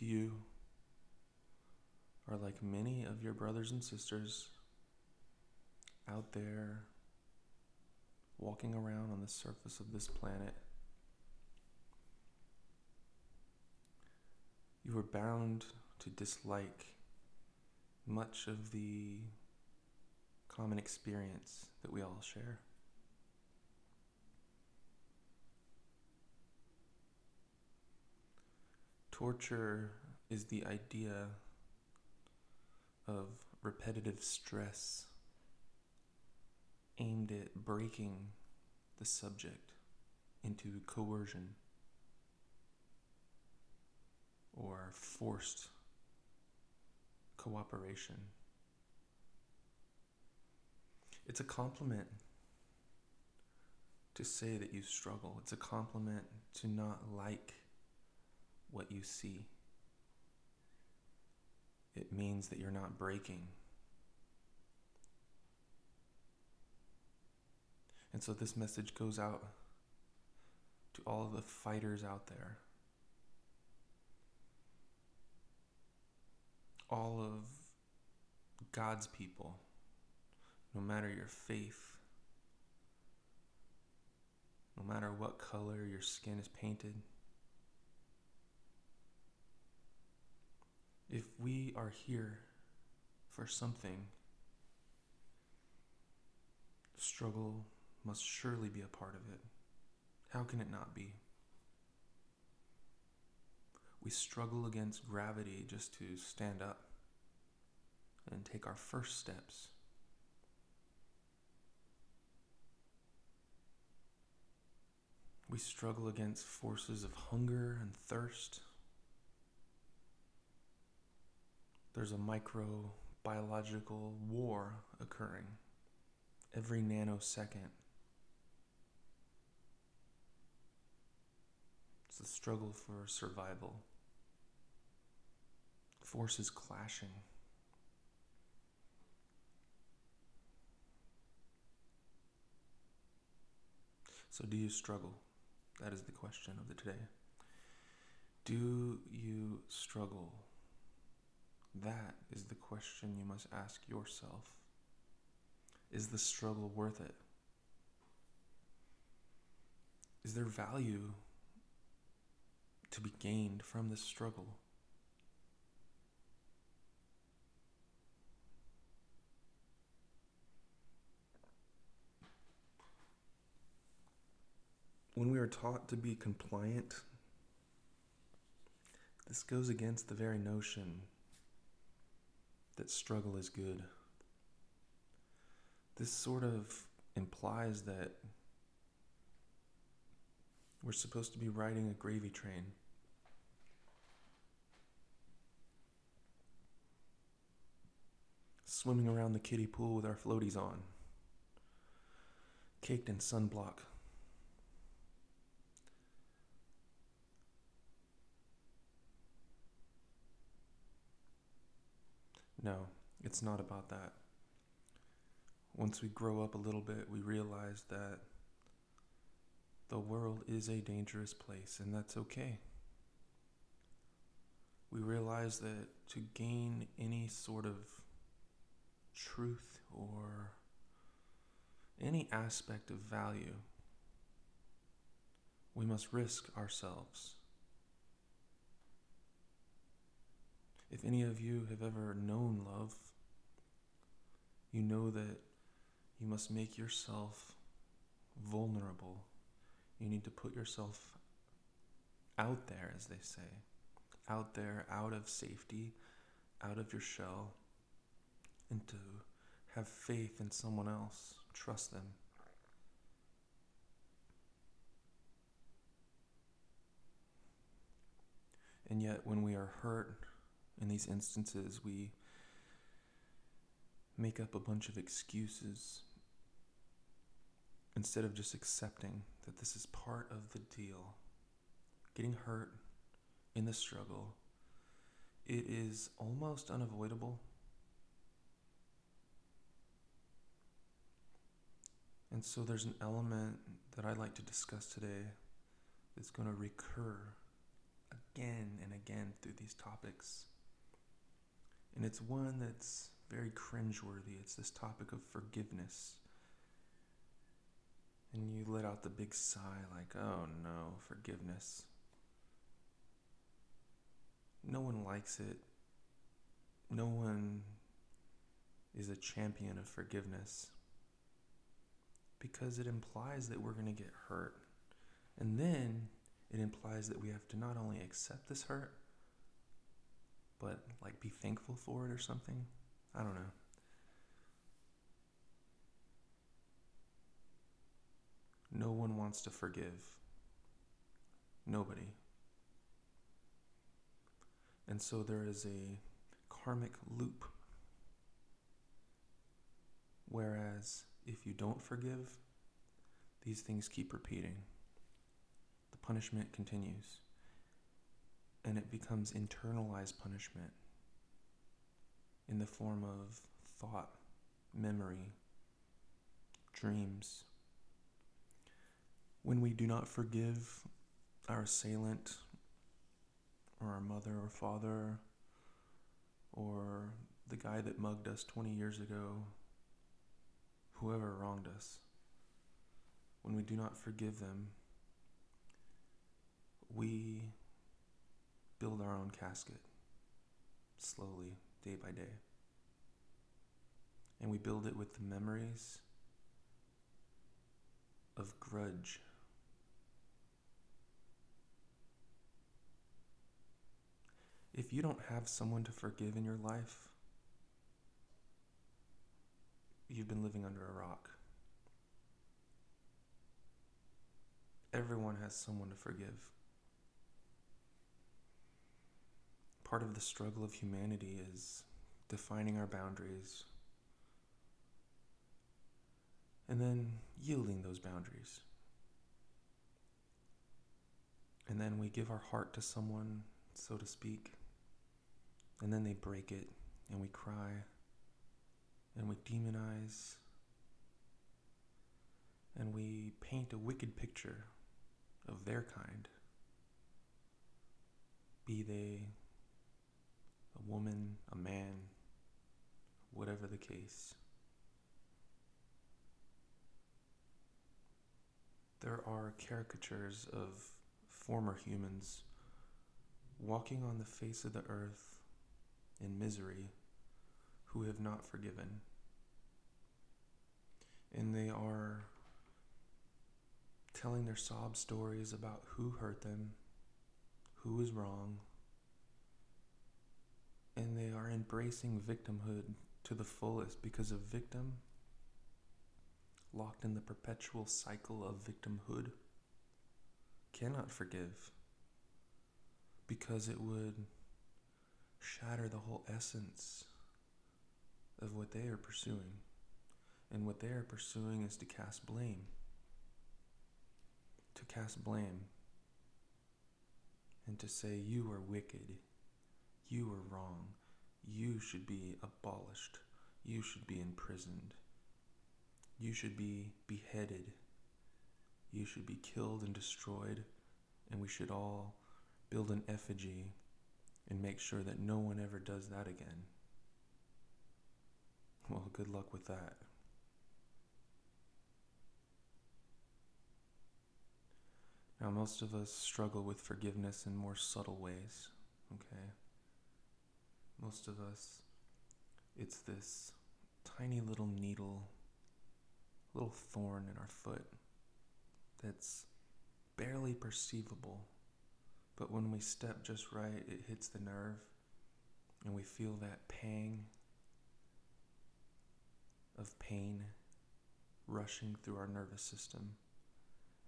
if you are like many of your brothers and sisters out there walking around on the surface of this planet, you are bound to dislike much of the common experience that we all share. Torture is the idea of repetitive stress aimed at breaking the subject into coercion or forced cooperation. It's a compliment to say that you struggle. It's a compliment to not like what you see. It means that you're not breaking. And so this message goes out to all of the fighters out there. All of God's people, no matter your faith, no matter what color your skin is painted. If we are here for something, struggle must surely be a part of it. How can it not be? We struggle against gravity just to stand up and take our first steps. We struggle against forces of hunger and thirst. There's a microbiological war occurring every nanosecond. It's the struggle for survival. Forces clashing. So, do you struggle? That is the question of the today. Do you struggle? That is the question you must ask yourself. Is the struggle worth it? Is there value to be gained from this struggle? When we are taught to be compliant, this goes against the very notion that struggle is good. This sort of implies that we're supposed to be riding a gravy train. Swimming around the kiddie pool with our floaties on, caked in sunblock. No, it's not about that. Once we grow up a little bit, we realize that the world is a dangerous place, and that's okay. We realize that to gain any sort of truth or any aspect of value, we must risk ourselves. If any of you have ever known love, you know that you must make yourself vulnerable. You need to put yourself out there, as they say, out there, out of safety, out of your shell, and to have faith in someone else, trust them. And yet, when we are hurt in these instances, we make up a bunch of excuses instead of just accepting that this is part of the deal. Getting hurt in the struggle, it is almost unavoidable. And so there's an element that I'd like to discuss today that's going to recur again and again through these topics. And it's one that's very cringeworthy. It's this topic of forgiveness. And you let out the big sigh, like, oh no, forgiveness. No one likes it. No one is a champion of forgiveness because it implies that we're going to get hurt. And then it implies that we have to not only accept this hurt, but like be thankful for it or something. I don't know. No one wants to forgive. Nobody. And so there is a karmic loop. Whereas if you don't forgive, these things keep repeating. The punishment continues. And it becomes internalized punishment in the form of thought, memory, dreams. When we do not forgive our assailant, or our mother or father, or the guy that mugged us 20 years ago, whoever wronged us, when we do not forgive them, we build our own casket slowly, day by day. And we build it with the memories of grudge. If you don't have someone to forgive in your life, you've been living under a rock. Everyone has someone to forgive. Part of the struggle of humanity is defining our boundaries and then yielding those boundaries. And then we give our heart to someone, so to speak, and then they break it, and we cry, and we demonize, and we paint a wicked picture of their kind. Be they a woman, a man, whatever the case. There are caricatures of former humans walking on the face of the earth in misery who have not forgiven. And they are telling their sob stories about who hurt them, who was wrong, and they are embracing victimhood to the fullest because a victim locked in the perpetual cycle of victimhood cannot forgive because it would shatter the whole essence of what they are pursuing. And what they are pursuing is to cast blame. To cast blame. And to say, You are wicked. You are wrong. You should be abolished. You should be imprisoned. You should be beheaded. You should be killed and destroyed. And we should all build an effigy and make sure that no one ever does that again. Well, good luck with that. Now, most of us struggle with forgiveness in more subtle ways, okay? Most of us, it's this tiny little needle, little thorn in our foot that's barely perceivable but when we step just right, it hits the nerve and we feel that pang of pain rushing through our nervous system.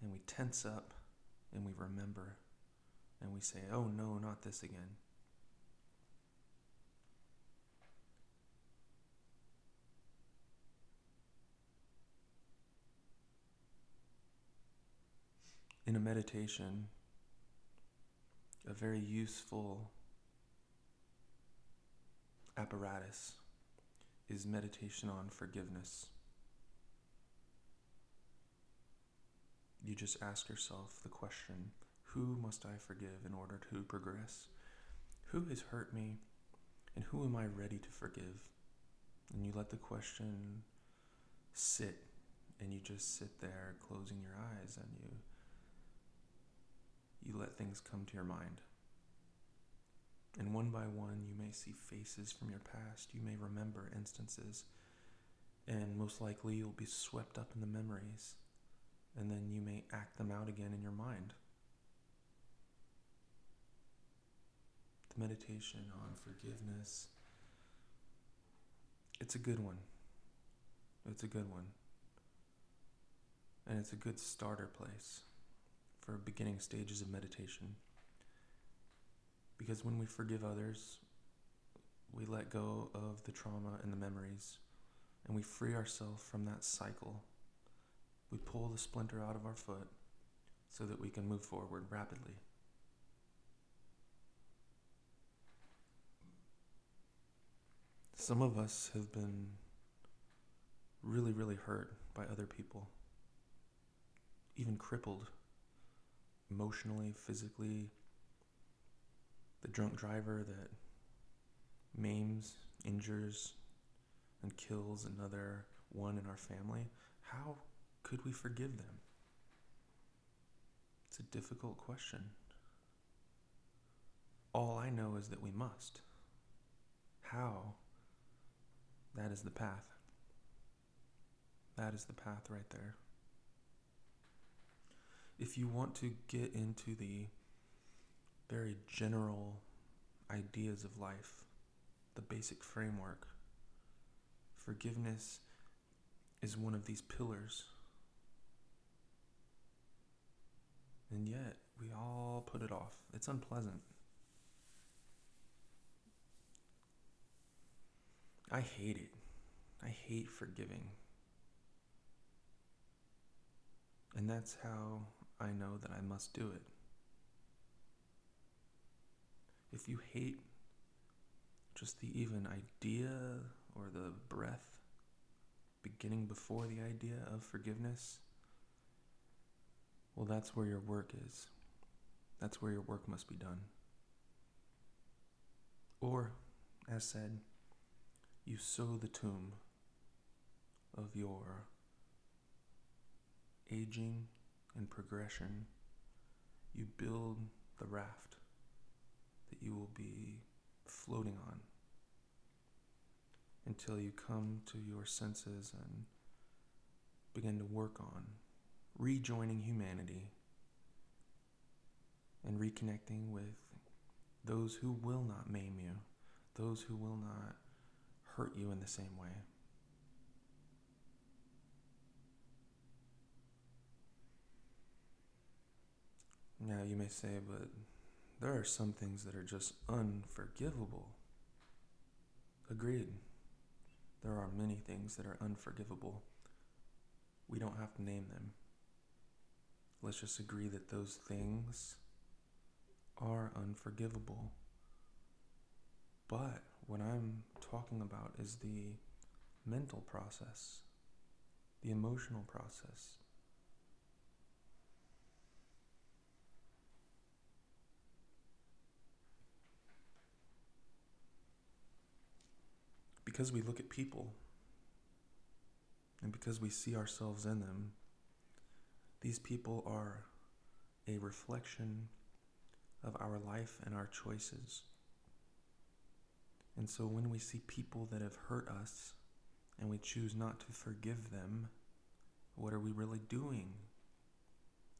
And we tense up and we remember and we say, oh no, not this again. In a meditation, a very useful apparatus is meditation on forgiveness. You just ask yourself the question Who must I forgive in order to progress? Who has hurt me? And who am I ready to forgive? And you let the question sit, and you just sit there closing your eyes and you you let things come to your mind. And one by one, you may see faces from your past. You may remember instances. And most likely, you'll be swept up in the memories. And then you may act them out again in your mind. The meditation on forgiveness. It's a good one. It's a good one. And it's a good starter place for beginning stages of meditation. Because when we forgive others, we let go of the trauma and the memories, and we free ourselves from that cycle. We pull the splinter out of our foot so that we can move forward rapidly. Some of us have been really, really hurt by other people, even crippled emotionally, physically, the drunk driver that maims, injures, and kills another one in our family, how could we forgive them? It's a difficult question. All I know is that we must. How? That is the path. That is the path right there if you want to get into the very general ideas of life, the basic framework, forgiveness is one of these pillars. And yet, we all put it off. It's unpleasant. I hate it. I hate forgiving. And that's how I know that I must do it. If you hate just the even idea or the breath beginning before the idea of forgiveness, well, that's where your work is. That's where your work must be done. Or, as said, you sow the tomb of your aging and progression, you build the raft that you will be floating on until you come to your senses and begin to work on rejoining humanity and reconnecting with those who will not maim you, those who will not hurt you in the same way. Now, you may say, but there are some things that are just unforgivable. Agreed. There are many things that are unforgivable. We don't have to name them. Let's just agree that those things are unforgivable. But what I'm talking about is the mental process, the emotional process, because we look at people and because we see ourselves in them, these people are a reflection of our life and our choices. And so when we see people that have hurt us and we choose not to forgive them, what are we really doing?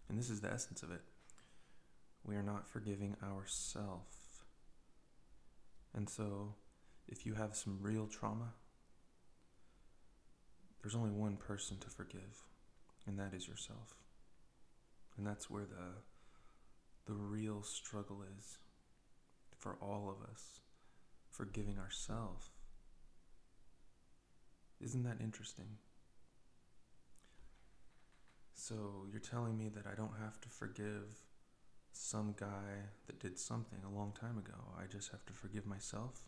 And this is the essence of it. We are not forgiving ourselves. And so if you have some real trauma, there's only one person to forgive, and that is yourself. And that's where the the real struggle is for all of us, forgiving ourselves. Isn't that interesting? So you're telling me that I don't have to forgive some guy that did something a long time ago. I just have to forgive myself?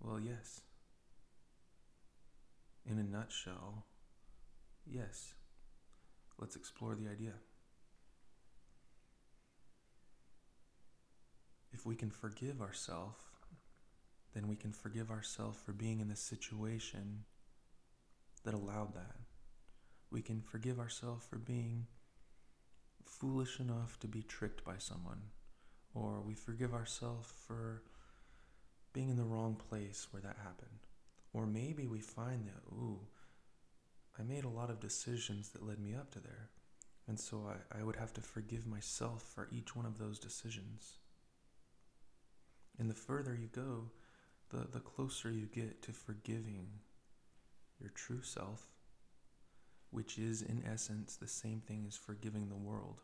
Well, yes. In a nutshell, yes. Let's explore the idea. If we can forgive ourselves, then we can forgive ourselves for being in the situation that allowed that. We can forgive ourselves for being foolish enough to be tricked by someone, or we forgive ourselves for being in the wrong place where that happened. Or maybe we find that, ooh, I made a lot of decisions that led me up to there. And so I, I would have to forgive myself for each one of those decisions. And the further you go, the, the closer you get to forgiving your true self, which is in essence the same thing as forgiving the world.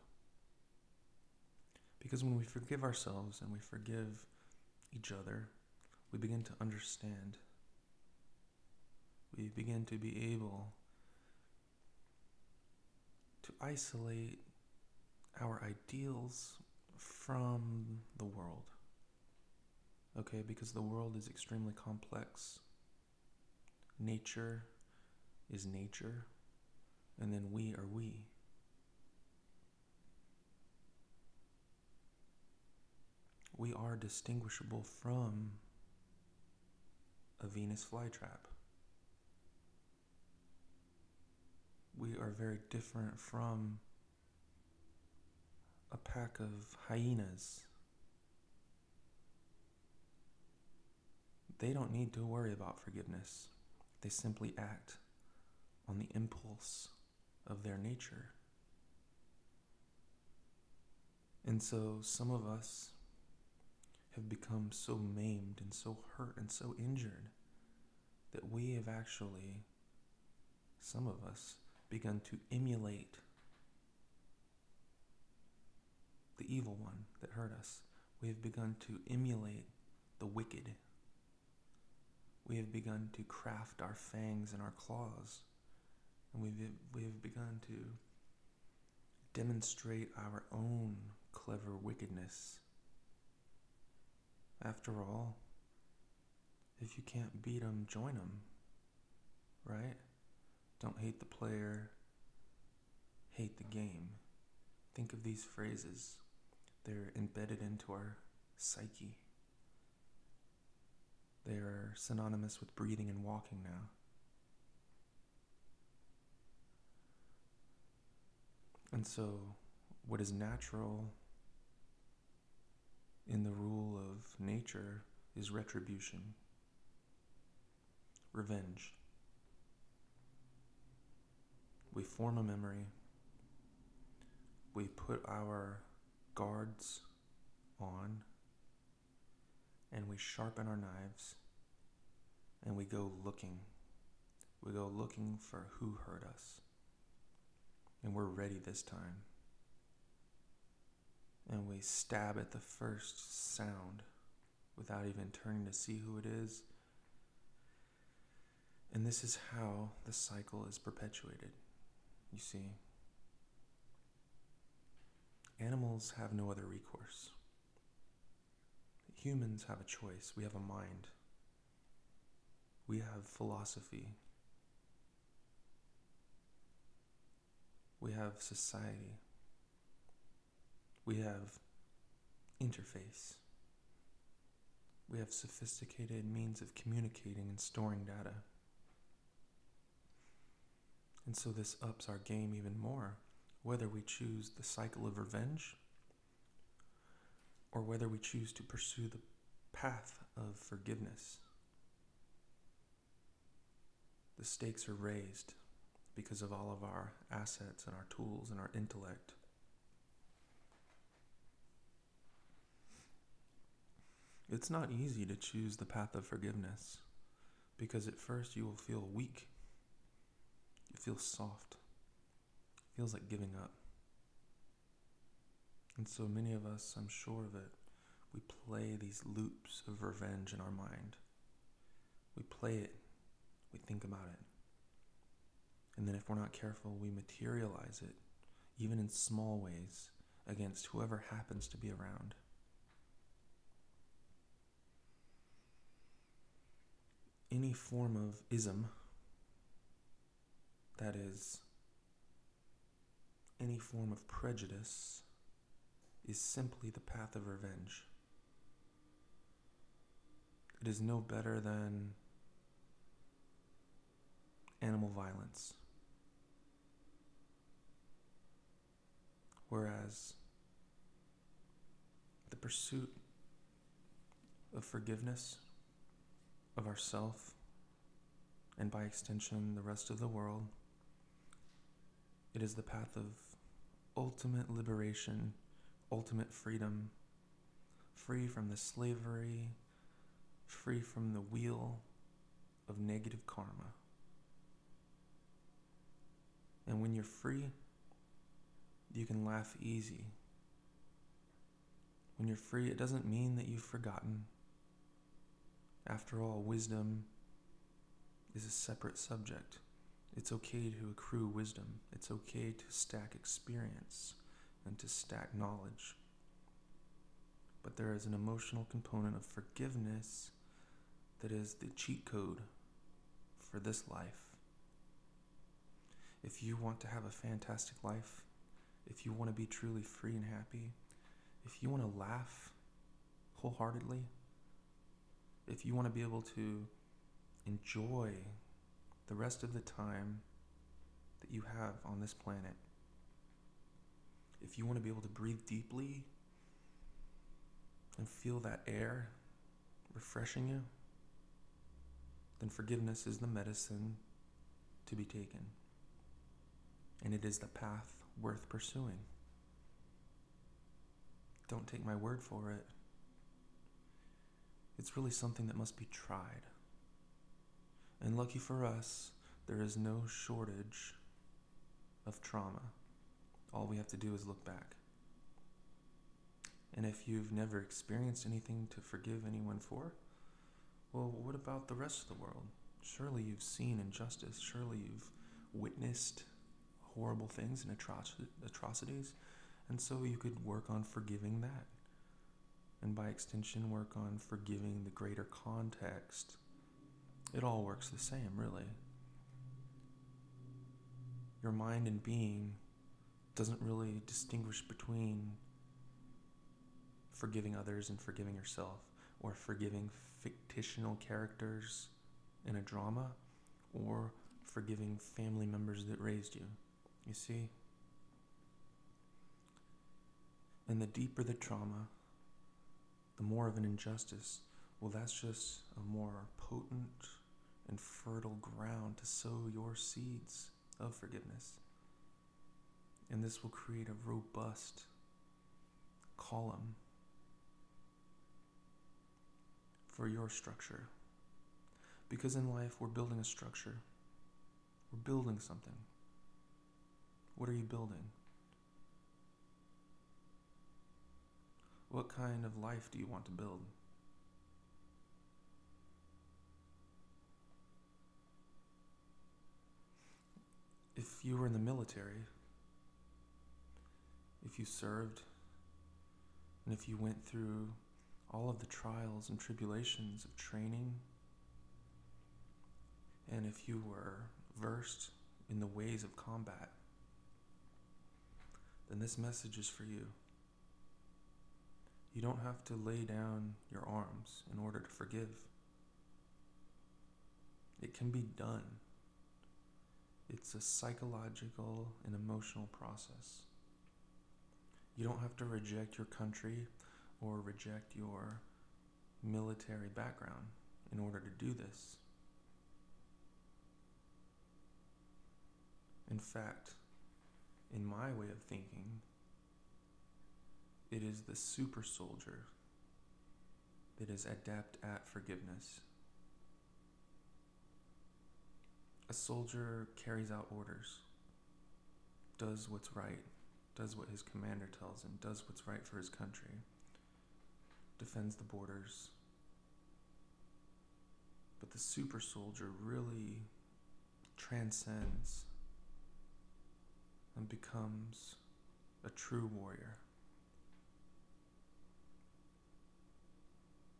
Because when we forgive ourselves and we forgive each other, we begin to understand. We begin to be able to isolate our ideals from the world. Okay, because the world is extremely complex. Nature is nature, and then we are we. We are distinguishable from a Venus flytrap. we are very different from a pack of hyenas. They don't need to worry about forgiveness. They simply act on the impulse of their nature. And so some of us have become so maimed and so hurt and so injured that we have actually, some of us, begun to emulate the evil one that hurt us. We have begun to emulate the wicked. We have begun to craft our fangs and our claws. And we've, we have begun to demonstrate our own clever wickedness. After all, if you can't beat them, join them, right? Don't hate the player, hate the game. Think of these phrases, they're embedded into our psyche. They are synonymous with breathing and walking now. And so, what is natural in the rule of nature is retribution, revenge. We form a memory. We put our guards on and we sharpen our knives and we go looking. We go looking for who hurt us. And we're ready this time. And we stab at the first sound without even turning to see who it is. And this is how the cycle is perpetuated. You see, animals have no other recourse. Humans have a choice. We have a mind. We have philosophy. We have society. We have interface. We have sophisticated means of communicating and storing data. And so this ups our game even more, whether we choose the cycle of revenge or whether we choose to pursue the path of forgiveness. The stakes are raised because of all of our assets and our tools and our intellect. It's not easy to choose the path of forgiveness because at first you will feel weak You feel soft. It feels like giving up. And so many of us, I'm sure of it, we play these loops of revenge in our mind. We play it, we think about it. And then if we're not careful, we materialize it, even in small ways, against whoever happens to be around. Any form of ism that is, any form of prejudice is simply the path of revenge. it is no better than animal violence. Whereas the pursuit of forgiveness of ourself and by extension the rest of the world it is the path of ultimate liberation, ultimate freedom, free from the slavery, free from the wheel of negative karma. And when you're free, you can laugh easy. When you're free, it doesn't mean that you've forgotten. After all, wisdom is a separate subject. It's okay to accrue wisdom. It's okay to stack experience and to stack knowledge. But there is an emotional component of forgiveness that is the cheat code for this life. If you want to have a fantastic life, if you want to be truly free and happy, if you want to laugh wholeheartedly, if you want to be able to enjoy the rest of the time that you have on this planet, if you want to be able to breathe deeply and feel that air refreshing you, then forgiveness is the medicine to be taken. And it is the path worth pursuing. Don't take my word for it. It's really something that must be tried. And lucky for us, there is no shortage of trauma. All we have to do is look back. And if you've never experienced anything to forgive anyone for, well, what about the rest of the world? Surely you've seen injustice. Surely you've witnessed horrible things and atroc- atrocities. And so you could work on forgiving that. And by extension, work on forgiving the greater context it all works the same, really. Your mind and being doesn't really distinguish between forgiving others and forgiving yourself, or forgiving fictional characters in a drama, or forgiving family members that raised you. You see? And the deeper the trauma, the more of an injustice. Well, that's just a more potent and fertile ground to sow your seeds of forgiveness. And this will create a robust column for your structure. Because in life, we're building a structure, we're building something. What are you building? What kind of life do you want to build? if you were in the military, if you served, and if you went through all of the trials and tribulations of training, and if you were versed in the ways of combat, then this message is for you. You don't have to lay down your arms in order to forgive. It can be done. It's a psychological and emotional process. You don't have to reject your country or reject your military background in order to do this. In fact, in my way of thinking, it is the super soldier that is adept at forgiveness. A soldier carries out orders, does what's right, does what his commander tells him, does what's right for his country, defends the borders. But the super soldier really transcends and becomes a true warrior.